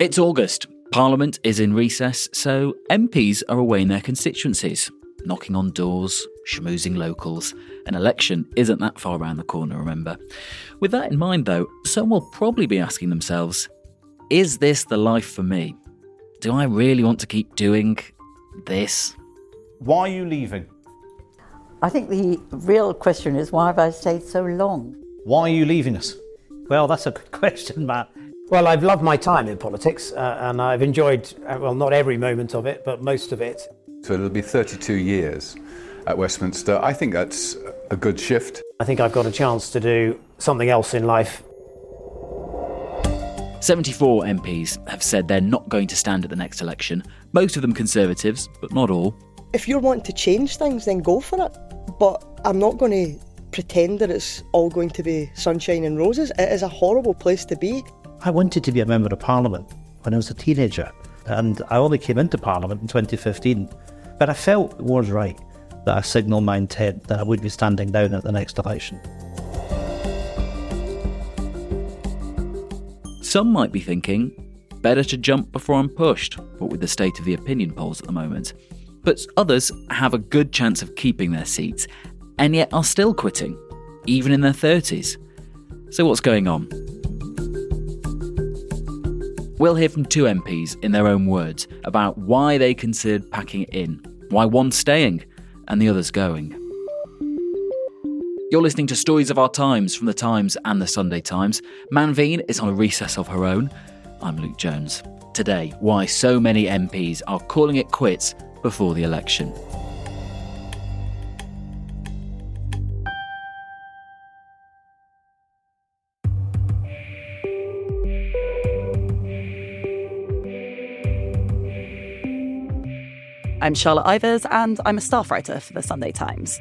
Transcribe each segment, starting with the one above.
It's August. Parliament is in recess, so MPs are away in their constituencies, knocking on doors, schmoozing locals. An election isn't that far around the corner, remember. With that in mind, though, some will probably be asking themselves is this the life for me? Do I really want to keep doing this? why are you leaving? I think the real question is why have I stayed so long? Why are you leaving us? Well, that's a good question, Matt. Well, I've loved my time in politics uh, and I've enjoyed, uh, well, not every moment of it, but most of it. So it'll be 32 years at Westminster. I think that's a good shift. I think I've got a chance to do something else in life. 74 MPs have said they're not going to stand at the next election, most of them Conservatives, but not all. if you're wanting to change things, then go for it. But I'm not going to pretend that it's all going to be sunshine and roses. It is a horrible place to be. I wanted to be a member of parliament when I was a teenager, and I only came into parliament in 2015. But I felt it was right that I signalled my intent that I would be standing down at the next election. Some might be thinking, better to jump before I'm pushed, what with the state of the opinion polls at the moment. But others have a good chance of keeping their seats, and yet are still quitting, even in their 30s. So, what's going on? We'll hear from two MPs in their own words about why they considered packing it in, why one's staying and the other's going. You're listening to Stories of Our Times from The Times and The Sunday Times. Manveen is on a recess of her own. I'm Luke Jones. Today, why so many MPs are calling it quits before the election. I'm Charlotte Ivers, and I'm a staff writer for the Sunday Times.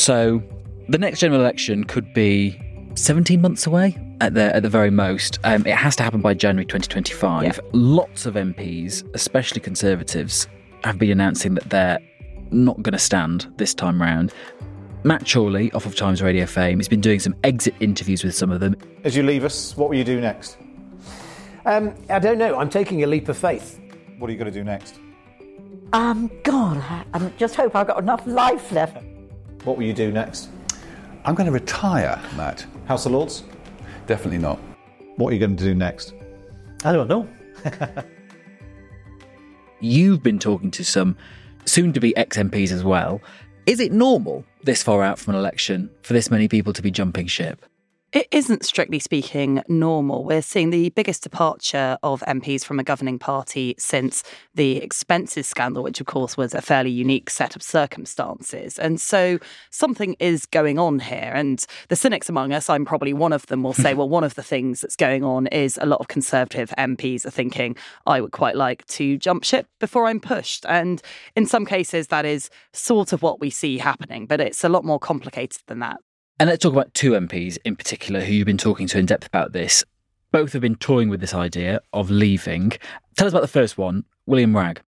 So, the next general election could be 17 months away at the at the very most. Um, it has to happen by January 2025. Yeah. Lots of MPs, especially Conservatives, have been announcing that they're not going to stand this time round. Matt Chorley, off of Times Radio fame, has been doing some exit interviews with some of them. As you leave us, what will you do next? Um, I don't know, I'm taking a leap of faith. What are you going to do next? Um, God, I, I just hope I've got enough life left. What will you do next? I'm going to retire, Matt. House of Lords? Definitely not. What are you going to do next? I don't know. You've been talking to some soon to be ex MPs as well. Is it normal this far out from an election for this many people to be jumping ship? It isn't, strictly speaking, normal. We're seeing the biggest departure of MPs from a governing party since the expenses scandal, which, of course, was a fairly unique set of circumstances. And so something is going on here. And the cynics among us, I'm probably one of them, will say, well, one of the things that's going on is a lot of Conservative MPs are thinking, I would quite like to jump ship before I'm pushed. And in some cases, that is sort of what we see happening, but it's a lot more complicated than that. And let's talk about two MPs in particular who you've been talking to in depth about this. Both have been toying with this idea of leaving. Tell us about the first one, William Wragg.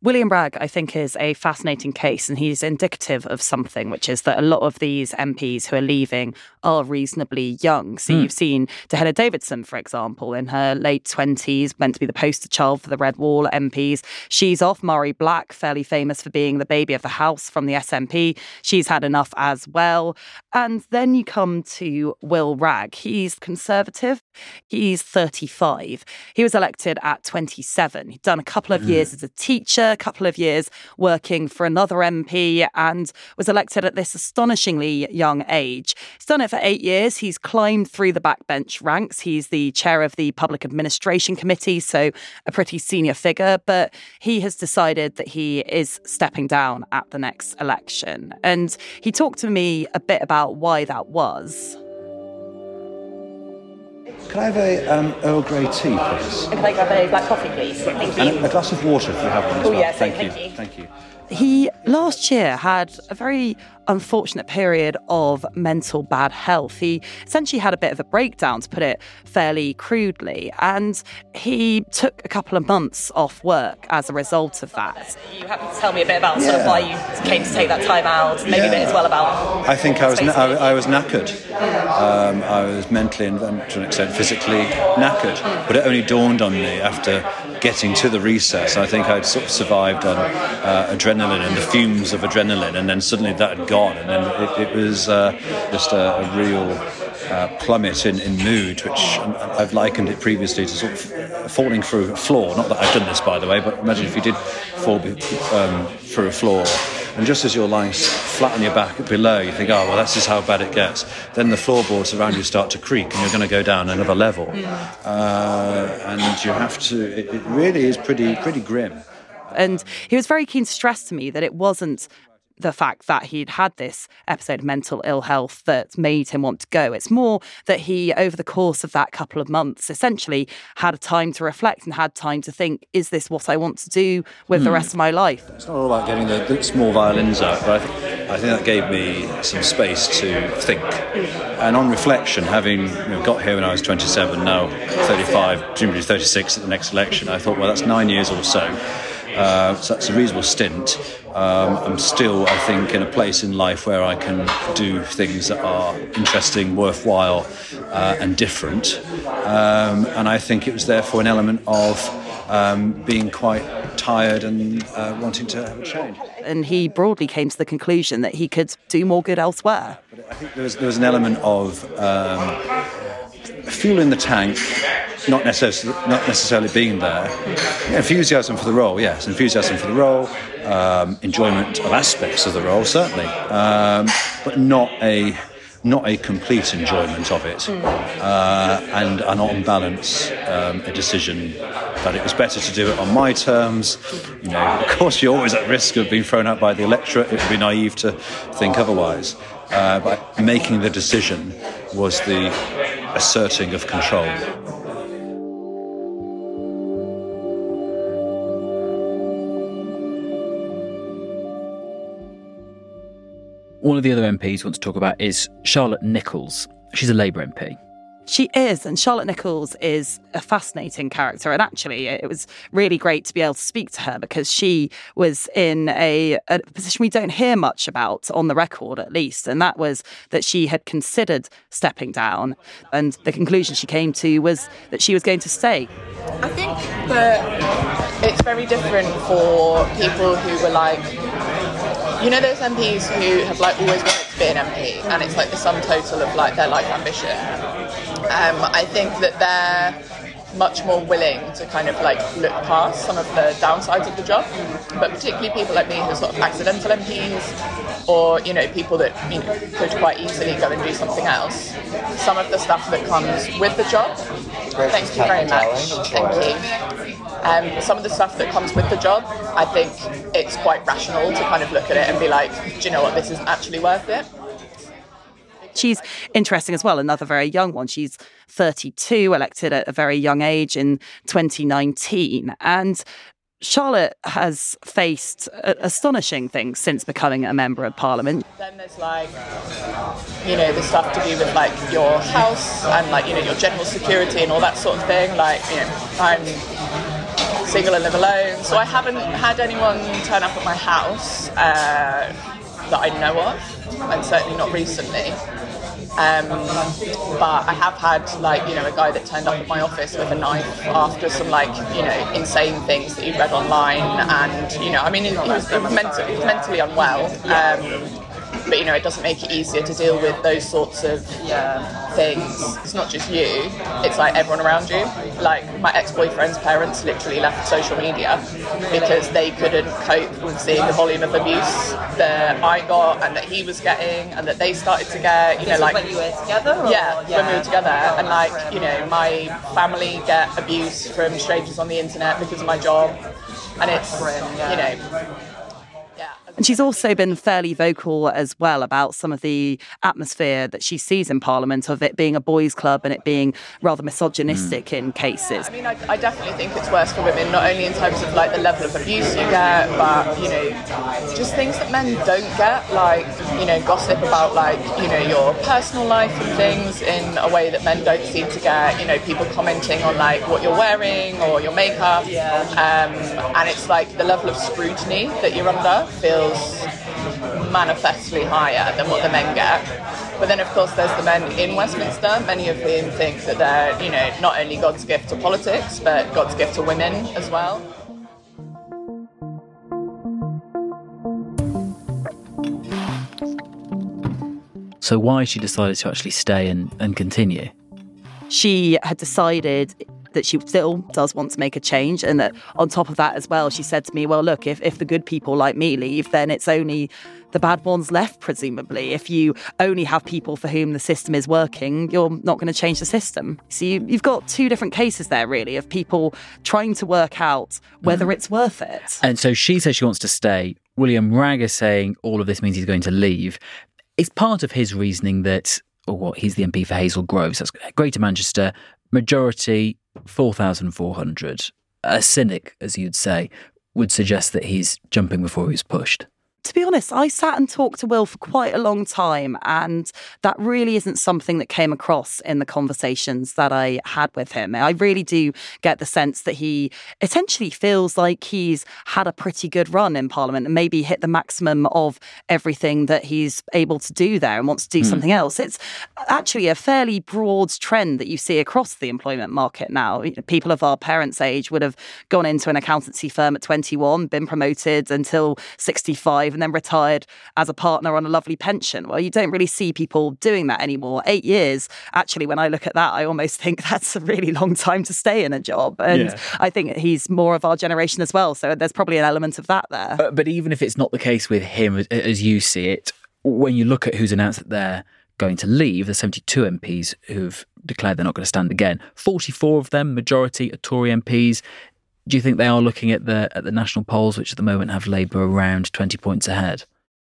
William Wragg, I think, is a fascinating case, and he's indicative of something, which is that a lot of these MPs who are leaving are reasonably young. So Mm. you've seen Dehenna Davison, for example, in her late 20s, meant to be the poster child for the Red Wall MPs. She's off. Mhairi Black, fairly famous for being the baby of the house from the SNP. She's had enough as well. And then you come to Will Wragg. He's conservative. He's 35. He was elected at 27. He'd done a couple of years as a teacher. A couple of years working for another MP and was elected at this astonishingly young age. He's done it for eight years. He's climbed through the backbench ranks. He's the chair of the Public Administration Committee, so a pretty senior figure, but he has decided that he is stepping down at the next election. And he talked to me a bit about why that was. Can I have a um, Earl Grey tea, please? And can I grab a black coffee, please? Thank you. And a, glass of water if you have one as Oh, well. yes, thank, thank you. you. Thank you. He last year had a very unfortunate period of mental bad health. He essentially had a bit of a breakdown, to put it fairly crudely, and he took a couple of months off work as a result of that. You happy to tell me a bit about sort of why you came to take that time out, maybe a bit as well about? I think I was, space I. I was knackered. Um, I was mentally and and to an extent physically knackered. But it only dawned on me after getting to the recess. I think I'd sort of survived on uh, adrenaline and the fumes of adrenaline, and then suddenly that had gone, and then it, it was uh, just a, a real uh, plummet in, in mood, which I've likened it previously to sort of falling through a floor. Not that I've done this, by the way, but imagine if you did fall um, through a floor. And just as you're lying flat on your back below, you think, oh, well, that's just how bad it gets. Then the floorboards around you start to creak and you're going to go down another level. Uh, and you have to, it, it really is pretty, pretty grim. And he was very keen to stress to me that it wasn't the fact that he'd had this episode of mental ill health that made him want to go. It's more that he, over the course of that couple of months, essentially had a time to reflect and had time to think, is this what I want to do with the Hmm. rest of my life? It's not all about getting the, the small violins out, but I, th- I think that gave me some space to think. And on reflection, having you know, got here when I was 27, now 35, presumably 36 at the next election, I thought, well, that's nine years or so. Uh, so that's a reasonable stint. Um, I'm still, I think, in a place in life where I can do things that are interesting, worthwhile, uh, and different. Um, and I think it was therefore an element of um, being quite tired and uh, wanting to have a change. And he broadly came to the conclusion that he could do more good elsewhere. I think there was, there was an element of um, fuel in the tank, not necessarily, not necessarily being there. Enthusiasm for the role, yes, enthusiasm for the role, um, enjoyment of aspects of the role, certainly, um, but not a not a complete enjoyment of it, uh, and, and on balance, um, a decision that it was better to do it on my terms. You know, of course, you're always at risk of being thrown out by the electorate. It would be naive to think otherwise. Uh, but making the decision was the asserting of control. One of the other MPs we want to talk about is Charlotte Nichols. She's a Labour MP. She is, and Charlotte Nichols is a fascinating character. And actually, it was really great to be able to speak to her because she was in a, a position we don't hear much about on the record, at least. And that was that she had considered stepping down. And the conclusion she came to was that she was going to stay. I think that it's very different for people who were like, you know, those MPs who have like always wanted to be an MP, and it's like the sum total of like their life ambition. Um, I think that they're much more willing to kind of like look past some of the downsides of the job, but particularly people like me who are sort of accidental MPs, or you know people that you know could quite easily go and do something else. Some of the stuff that comes with the job. Thank you very much. Thank you. Um, some of the stuff that comes with the job, I think it's quite rational to kind of look at it and be like, do you know what, this isn't actually worth it. She's interesting as well, another very young one. She's 32, elected at a very young age in 2019. And Charlotte has faced astonishing things since becoming a member of parliament. Then there's like, you know, the stuff to do with like your house and like, you know, your general security and all that sort of thing. Like, you know, I'm single and live alone, so I haven't had anyone turn up at my house uh, that I know of, and certainly not recently. Um, but I have had like you know a guy that turned up at my office with a knife after some like you know insane things that he read online, and you know I mean he was mentally, he was mentally unwell. Um, but you know, it doesn't make it easier to deal with those sorts of things. It's not just you; it's like everyone around you. Like my ex-boyfriend's parents literally left social media because they couldn't cope with seeing the volume of abuse that I got and that he was getting, and that they started to get. You know, This like when you were together, or- Yeah, when we were together, and like you know, my family get abuse from strangers on the internet because of my job, and it's you know. And she's also been fairly vocal as well about some of the atmosphere that she sees in Parliament of it being a boys' club and it being rather misogynistic in cases. I mean, I, I definitely think it's worse for women, not only in terms of like the level of abuse you get, but you know, just things that men don't get, like you know, gossip about like you know your personal life and things in a way that men don't seem to get. You know, people commenting on like what you're wearing or your makeup, yeah. um, and it's like the level of scrutiny that you're under feels manifestly higher than what the men get. But then, of course, there's the men in Westminster, many of whom think that they're, you know, not only God's gift to politics, but God's gift to women as well. So why she decided to actually stay and, and continue? she had decided that she still does want to make a change. And that on top of that as well she said to me well look if, if the good people like me leave then it's only the bad ones left presumably. If you only have people for whom the system is working you're not going to change the system. So you, you've got two different cases there really of people trying to work out whether mm-hmm. it's worth it. And so she says she wants to stay. William Wragg is saying all of this means he's going to leave. It's part of his reasoning that, or what, he's the MP for Hazel Groves, that's Greater Manchester, majority 4,400. A cynic, as you'd say, would suggest that he's jumping before he's pushed. To be honest, I sat and talked to Will for quite a long time, and that really isn't something that came across in the conversations that I had with him. I really do get the sense that he essentially feels like he's had a pretty good run in Parliament and maybe hit the maximum of everything that he's able to do there and wants to do Hmm. something else. It's actually a fairly broad trend that you see across the employment market now. You know, People of our parents' age would have gone into an accountancy firm at 21, been promoted until 65, and then retired as a partner on a lovely pension. Well, you don't really see people doing that anymore. Eight years, actually, when I look at that, I almost think that's a really long time to stay in a job. And Yeah. I think he's more of our generation as well. So there's probably an element of that there. Uh, but even if it's not the case with him as, as you see it, when you look at who's announced that they're going to leave, the 72 MPs who've declared they're not going to stand again. 44 of them, majority, are Tory MPs. Do you think they are looking at the at the national polls, which at the moment have Labour around 20 points ahead?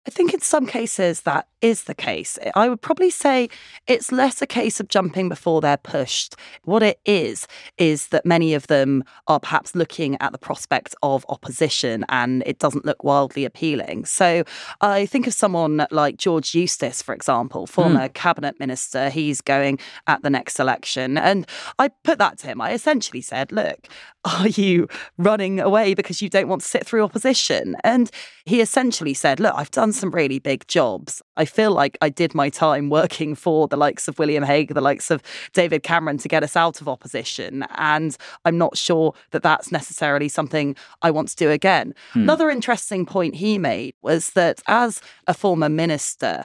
I think in some cases that is the case. I would probably say it's less a case of jumping before they're pushed. What it is, is that many of them are perhaps looking at the prospect of opposition and it doesn't look wildly appealing. So I think of someone like George Eustice, for example, hmm. former cabinet minister. He's going at the next election. And I put that to him. I essentially said, look, are you running away because you don't want to sit through opposition? And he essentially said, look, I've done some really big jobs. I feel like I did my time working for the likes of William Hague, the likes of David Cameron to get us out of opposition. And I'm not sure that that's necessarily something I want to do again. Hmm. Another interesting point he made was that as a former minister,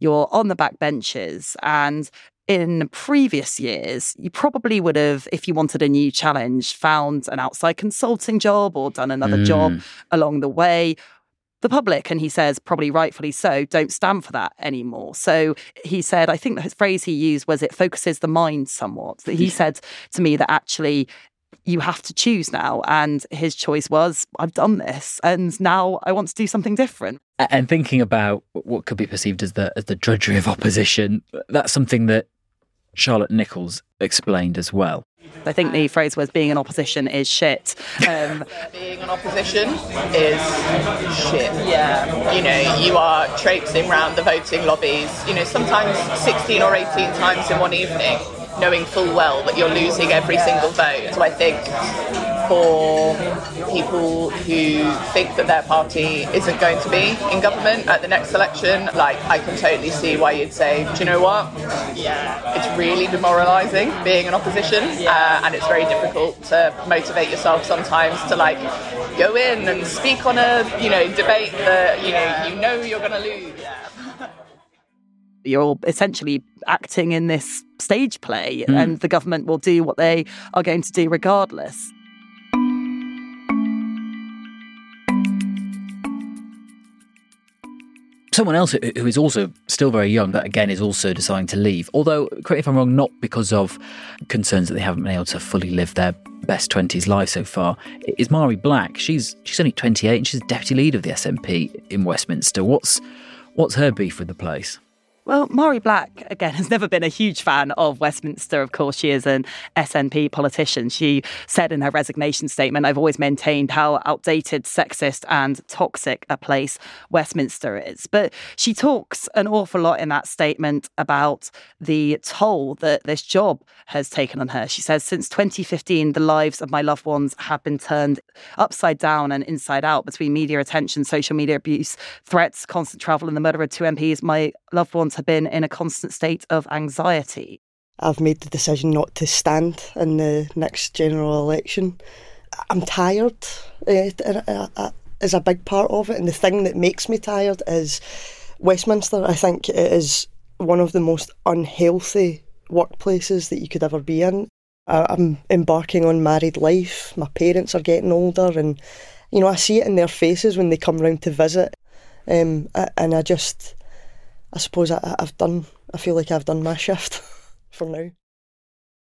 you're on the back benches and in previous years, you probably would have, if you wanted a new challenge, found an outside consulting job or done another job Mm. along the way. The public, and he says, probably rightfully so, don't stand for that anymore. So he said, I think the phrase he used was it focuses the mind somewhat. That he said to me that actually you have to choose now. And his choice was, I've done this and now I want to do something different. And thinking about what could be perceived as the as the drudgery of opposition, that's something that Charlotte Nichols explained as well. I think the phrase was being in opposition is shit. Um, Being in opposition is shit. Yeah. You know, you are traipsing around the voting lobbies, you know, sometimes 16 or 18 times in one evening, knowing full well that you're losing every single vote. So I think for people who think that their party isn't going to be in government at the next election, like I can totally see why you'd say, do you know what? Yeah. It's really demoralising being in opposition, uh, and it's very difficult to motivate yourself sometimes to like go in and speak on a you know debate that you know you know you're going to lose. you're essentially acting in this stage play, Mm. and the government will do what they are going to do regardless. Someone else who is also still very young, but again is also deciding to leave. Although, correct if I'm wrong, not because of concerns that they haven't been able to fully live their best twenties life so far. Is Mhairi Black? She's she's only 28 and she's deputy leader of the SNP in Westminster. What's what's her beef with the place? Well, Mhairi Black, again, has never been a huge fan of Westminster. Of course, she is an SNP politician. She said in her resignation statement, I've always maintained how outdated, sexist, and toxic a place Westminster is. But she talks an awful lot in that statement about the toll that this job has taken on her. She says, Since 2015, the lives of my loved ones have been turned upside down and inside out between media attention, social media abuse, threats, constant travel, and the murder of two MPs. My loved ones have been in a constant state of anxiety. I've made the decision not to stand in the next general election. I'm tired. eh, and, uh, uh, is a big part of it, and the thing that makes me tired is Westminster. I think it is one of the most unhealthy workplaces that you could ever be in. I'm embarking on married life. My parents are getting older, and you know I see it in their faces when they come round to visit. Um, and I just, I suppose I, I've done. I feel like I've done my shift for now.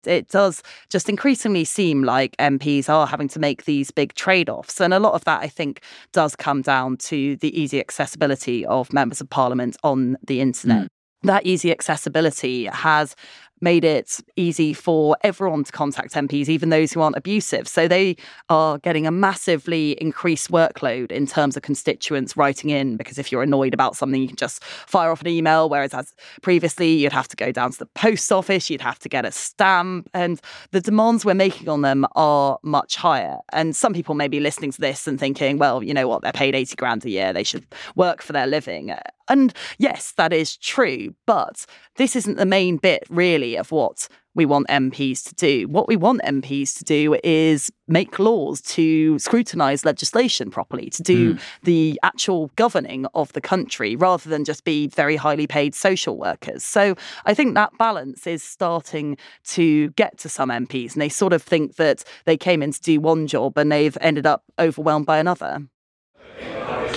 it does just increasingly seem like MPs are having to make these big trade offs. And a lot of that, I think, does come down to the easy accessibility of members of parliament on the internet. Mm. That easy accessibility has made it easy for everyone to contact MPs, even those who aren't abusive. So they are getting a massively increased workload in terms of constituents writing in, because if you're annoyed about something, you can just fire off an email. Whereas as previously, you'd have to go down to the post office, you'd have to get a stamp, and the demands we're making on them are much higher. And some people may be listening to this and thinking, well, you know what, they're paid 80 grand a year, they should work for their living. And yes, that is true, but this isn't the main bit really of what we want MPs to do. What we want MPs to do is make laws to scrutinise legislation properly, to do Mm. the actual governing of the country rather than just be very highly paid social workers. So I think that balance is starting to get to some MPs, and they sort of think that they came in to do one job and they've ended up overwhelmed by another.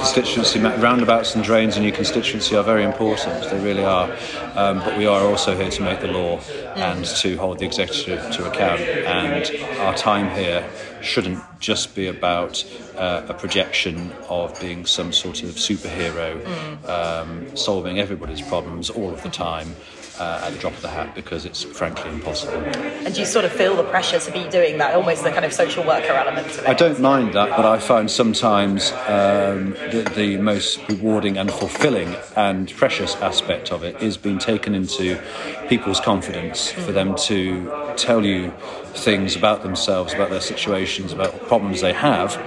Constituency roundabouts and drains in your constituency are very important. They really are. Um, but we are also here to make the law and to hold the executive to account. And our time here shouldn't just be about uh, a projection of being some sort of superhero um, solving everybody's problems all of the time. Uh, at the drop of the hat, because it's frankly impossible. And you sort of feel the pressure to be doing that, almost the kind of social worker element to it. I don't mind that, but I find sometimes um, the, the most rewarding and fulfilling and precious aspect of it is being taken into people's confidence for them to tell you things about themselves, about their situations, about problems they have.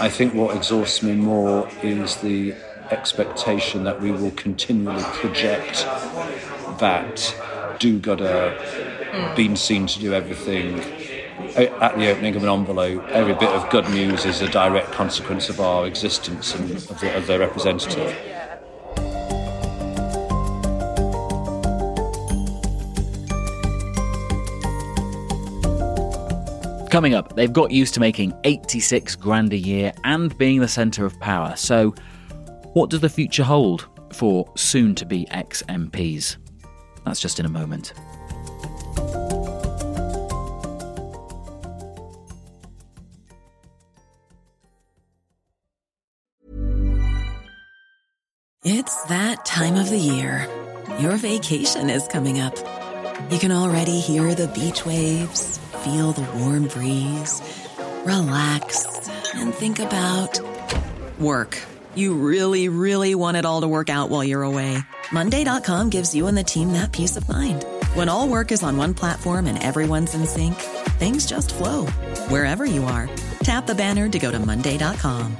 I think what exhausts me more is the expectation that we will continually project that do gotta hmm. been seen to do everything at the opening of an envelope. Every bit of good news is a direct consequence of our existence and of, the, of their representative. Coming up, they've got used to making 86 grand a year and being the centre of power. So, what does the future hold for soon to be ex MPs? That's just in a moment. It's that time of the year. Your vacation is coming up. You can already hear the beach waves, feel the warm breeze, relax, and think about work. You really, really want it all to work out while you're away. Monday.com gives you and the team that peace of mind. When all work is on one platform and everyone's in sync, things just flow wherever you are. Tap the banner to go to Monday.com.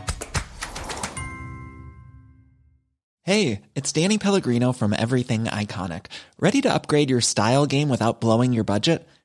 Hey, it's Danny Pellegrino from Everything Iconic. Ready to upgrade your style game without blowing your budget?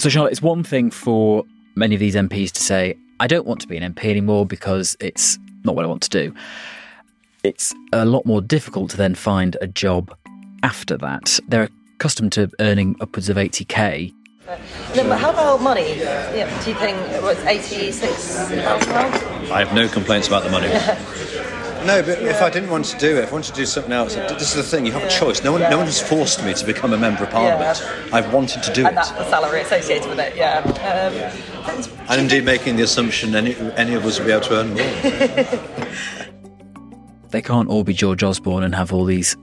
So, Charlotte, it's one thing for many of these MPs to say, I don't want to be an MP anymore because it's not what I want to do. It's a lot more difficult to then find a job after that. They're accustomed to earning upwards of 80k. Uh, no, but how about money? Yeah, do you think it was eighty-six thousand pounds? I have no complaints about the money. No, but if I didn't want to do it, if I wanted to do something else, this is the thing. You have a choice. No one, no one has forced me to become a member of Parliament. I've wanted to do and it, that's the salary associated with it. Yeah. Um, and indeed making the assumption any any of us will be able to earn more. They can't all be George Osborne and have all these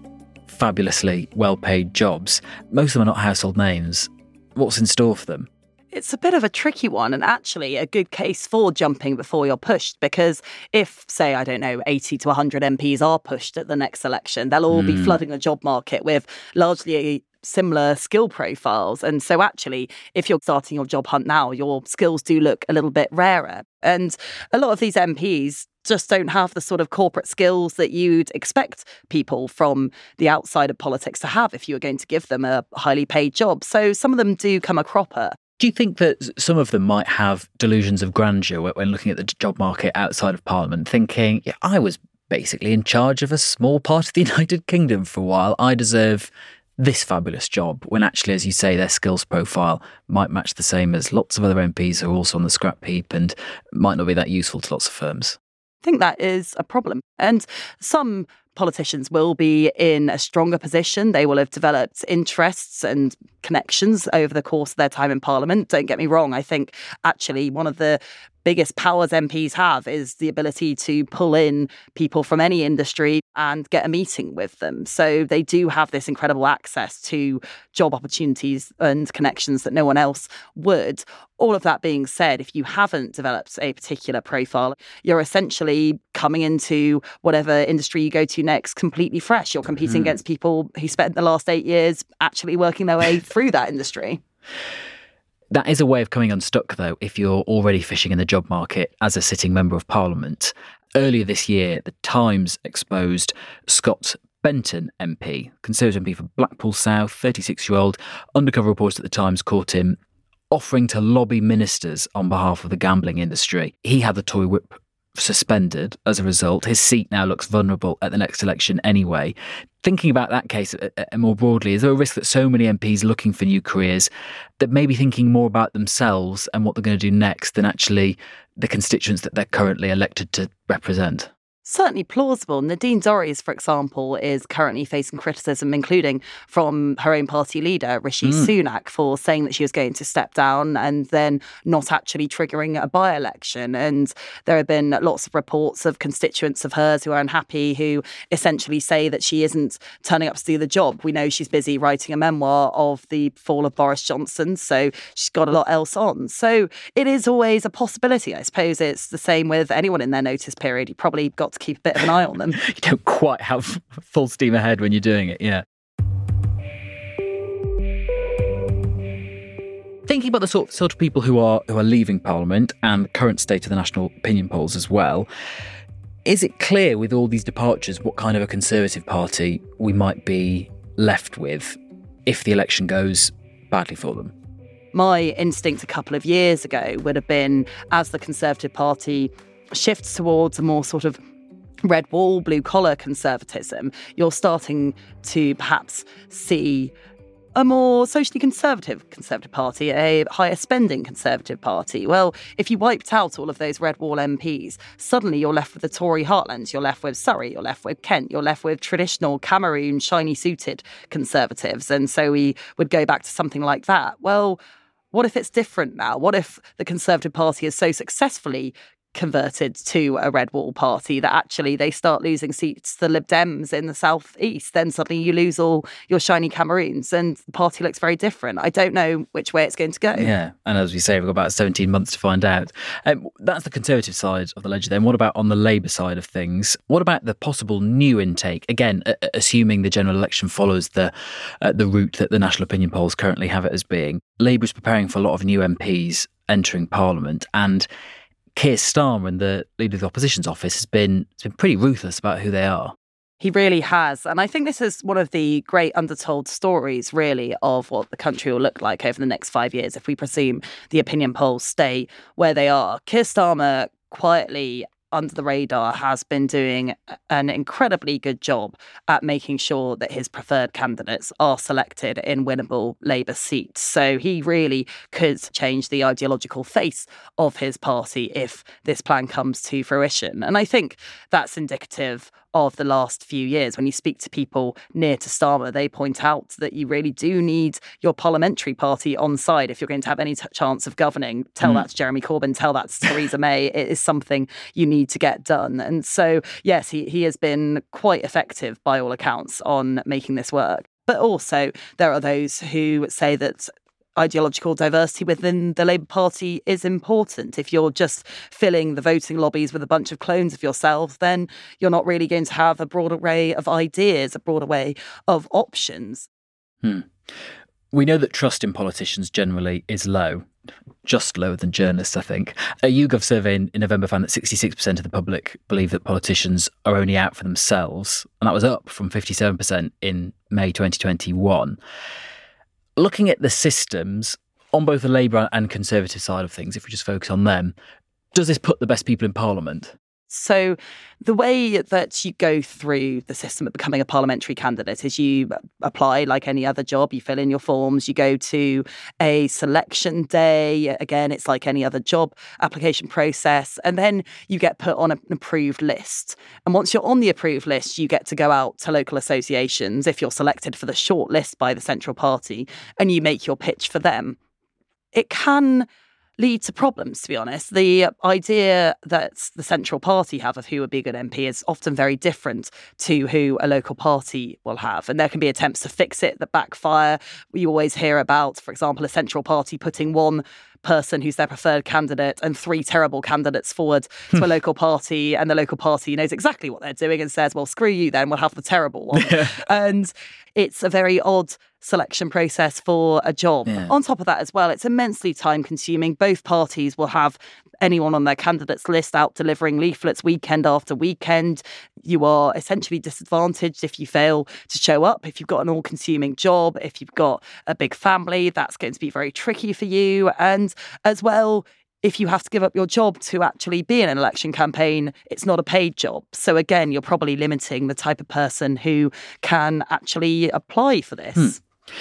fabulously well paid jobs. Most of them are not household names. What's in store for them? It's a bit of a tricky one, and actually a good case for jumping before you're pushed. Because if, say, I don't know, 80 to 100 MPs are pushed at the next election, they'll all be Mm. flooding the job market with largely similar skill profiles. And so, actually, if you're starting your job hunt now, your skills do look a little bit rarer. And a lot of these MPs just don't have the sort of corporate skills that you'd expect people from the outside of politics to have if you were going to give them a highly paid job. So, some of them do come a cropper. Do you think that some of them might have delusions of grandeur when looking at the job market outside of Parliament, thinking, yeah, I was basically in charge of a small part of the United Kingdom for a while. I deserve this fabulous job, when actually, as you say, their skills profile might match the same as lots of other MPs who are also on the scrap heap and might not be that useful to lots of firms. I think that is a problem. And some politicians will be in a stronger position. They will have developed interests and connections over the course of their time in Parliament. Don't get me wrong. I think actually one of the biggest powers MPs have is the ability to pull in people from any industry and get a meeting with them. So they do have this incredible access to job opportunities and connections that no one else would. All of that being said, if you haven't developed a particular profile, you're essentially coming into whatever industry you go to next completely fresh. You're competing Mhm. against people who spent the last eight years actually working their way through that industry. That is a way of coming unstuck, though, if you're already fishing in the job market as a sitting member of Parliament. Earlier this year, The Times exposed Scott Benton MP, Conservative MP for Blackpool South, 36 year old. Undercover reports at The Times caught him offering to lobby ministers on behalf of the gambling industry. He had the toy whip suspended as a result. His seat now looks vulnerable at the next election anyway. Thinking about that case uh, uh, more broadly, is there a risk that so many MPs looking for new careers that may be thinking more about themselves and what they're going to do next than actually the constituents that they're currently elected to represent? Certainly plausible. Nadine Dorries, for example, is currently facing criticism, including from her own party leader, Rishi Mm. Sunak, for saying that she was going to step down and then not actually triggering a by election. And there have been lots of reports of constituents of hers who are unhappy, who essentially say that she isn't turning up to do the job. We know she's busy writing a memoir of the fall of Boris Johnson, so she's got a lot else on. So it is always a possibility. I suppose it's the same with anyone in their notice period. You probably got to keep a bit of an eye on them. You don't quite have full steam ahead when you're doing it, yeah. Thinking about the sort, sort of people who are who are leaving Parliament and the current state of the national opinion polls as well, is it clear with all these departures what kind of a Conservative Party we might be left with if the election goes badly for them? my instinct a couple of years ago would have been as the Conservative Party shifts towards a more sort of red wall, blue collar conservatism, you're starting to perhaps see a more socially conservative Conservative Party, a higher spending Conservative Party. Well, if you wiped out all of those Red Wall MPs, suddenly you're left with the Tory heartlands, you're left with Surrey, you're left with Kent, you're left with traditional Cameroon, shiny suited Conservatives. And so we would go back to something like that. Well, what if it's different now? What if the Conservative Party has so successfully converted to a red wall party that actually they start losing seats to the Lib Dems in the southeast, then suddenly you lose all your shiny Cameroons and the party looks very different. I don't know which way it's going to go. Yeah, and as we say, we've got about 17 months to find out. Um, that's the Conservative side of the ledger. Then, what about on the Labour side of things? What about the possible new intake? Again, uh, assuming the general election follows the uh, the route that the national opinion polls currently have it as being. Labour is preparing for a lot of new MPs entering Parliament, and Keir Starmer and the leader of the opposition's office has been has been pretty ruthless about who they are. He really has. And I think this is one of the great undertold stories, really, of what the country will look like over the next five years if we presume the opinion polls stay where they are. Keir Starmer quietly under the radar has been doing an incredibly good job at making sure that his preferred candidates are selected in winnable Labour seats. So he really could change the ideological face of his party if this plan comes to fruition. And I think that's indicative of the last few years. When you speak to people near to Starmer, they point out that you really do need your parliamentary party on side if you're going to have any t- chance of governing. Tell mm. that to Jeremy Corbyn, tell that to Theresa May. It is something you need to get done. And so, yes, he, he has been quite effective by all accounts on making this work. But also, there are those who say that ideological diversity within the Labour Party is important. If you're just filling the voting lobbies with a bunch of clones of yourself, then you're not really going to have a broad array of ideas, a broad array of options. Hmm. We know that trust in politicians generally is low, just lower than journalists, I think. A YouGov survey in, in November found that 66% of the public believe that politicians are only out for themselves, and that was up from 57% in May 2021 looking at the systems on both the Labour and Conservative side of things, if we just focus on them, does this put the best people in Parliament? So, the way that you go through the system of becoming a parliamentary candidate is you apply like any other job, you fill in your forms, you go to a selection day. Again, it's like any other job application process. And then you get put on an approved list. And once you're on the approved list, you get to go out to local associations if you're selected for the short list by the central party and you make your pitch for them. It can lead to problems, to be honest. The idea that the central party have of who would be a good MP is often very different to who a local party will have. And there can be attempts to fix it that backfire. We always hear about, for example, a central party putting one person who's their preferred candidate and three terrible candidates forward to a hmm. local party and the local party knows exactly what they're doing and says well screw you then we'll have the terrible one and it's a very odd selection process for a job. Yeah. On top of that, as well, it's immensely time consuming. Both parties will have anyone on their candidates list out delivering leaflets weekend after weekend. You are essentially disadvantaged if you fail to show up. If you've got an all consuming job, if you've got a big family, that's going to be very tricky for you. And as well, if you have to give up your job to actually be in an election campaign, it's not a paid job. So again, you're probably limiting the type of person who can actually apply for this. Hmm.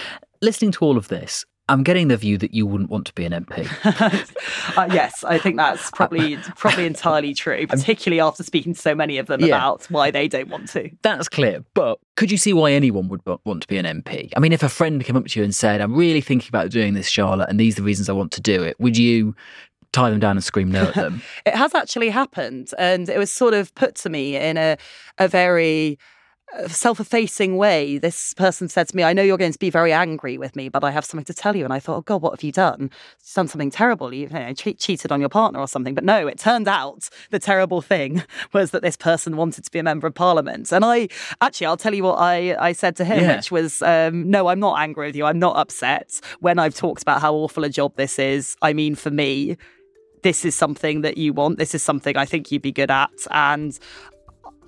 Listening to all of this, I'm getting the view that you wouldn't want to be an MP. uh, yes, I think that's probably probably entirely true, particularly after speaking to so many of them yeah. about why they don't want to. That's clear. But could you see why anyone would want to be an MP? I mean, if a friend came up to you and said, "I'm really thinking about doing this, Charlotte, and these are the reasons I want to do it," would you tie them down and scream no at them. it has actually happened, and it was sort of put to me in a a very uh, self-effacing way. This person said to me, "I know you're going to be very angry with me, but I have something to tell you." And I thought, "Oh God, what have you done? You've done something terrible. You, you know, che- cheated on your partner or something." But no, it turned out the terrible thing was that this person wanted to be a member of parliament. And I actually, I'll tell you what I I said to him, yeah. which was, um, "No, I'm not angry with you. I'm not upset. When I've talked about how awful a job this is, I mean, for me." this is something that you want. This is something I think you'd be good at. And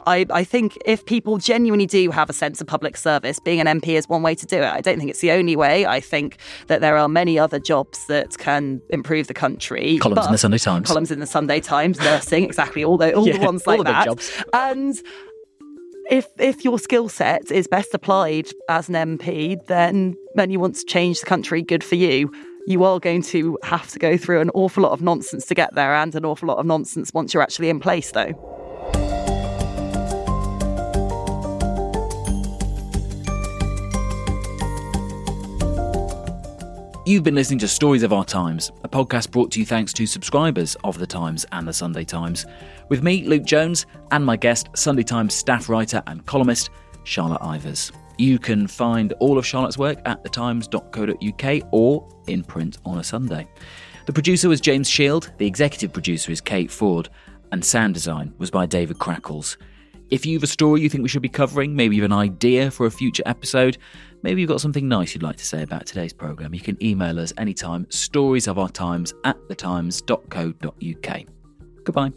I, I, think if people genuinely do have a sense of public service, being an MP is one way to do it. I don't think it's the only way. I think that there are many other jobs that can improve the country. Columns in the Sunday Times. Columns in the Sunday Times, nursing, exactly, all the, all yeah, the ones like all that. And if if your skill set is best applied as an MP, then when you want to change the country, good for you. You are going to have to go through an awful lot of nonsense to get there, and an awful lot of nonsense once you're actually in place, though. You've been listening to Stories of Our Times, a podcast brought to you thanks to subscribers of The Times and The Sunday Times, with me, Luke Jones, and my guest, Sunday Times staff writer and columnist, Charlotte Ivers. You can find all of Charlotte's work at thetimes.co.uk or in print on a Sunday. The producer was James Shield, the executive producer is Kate Ford, and sound design was by David Crackles. If you have a story you think we should be covering, maybe you have an idea for a future episode, maybe you've got something nice you'd like to say about today's programme, you can email us anytime stories of our times at thetimes.co.uk. Goodbye.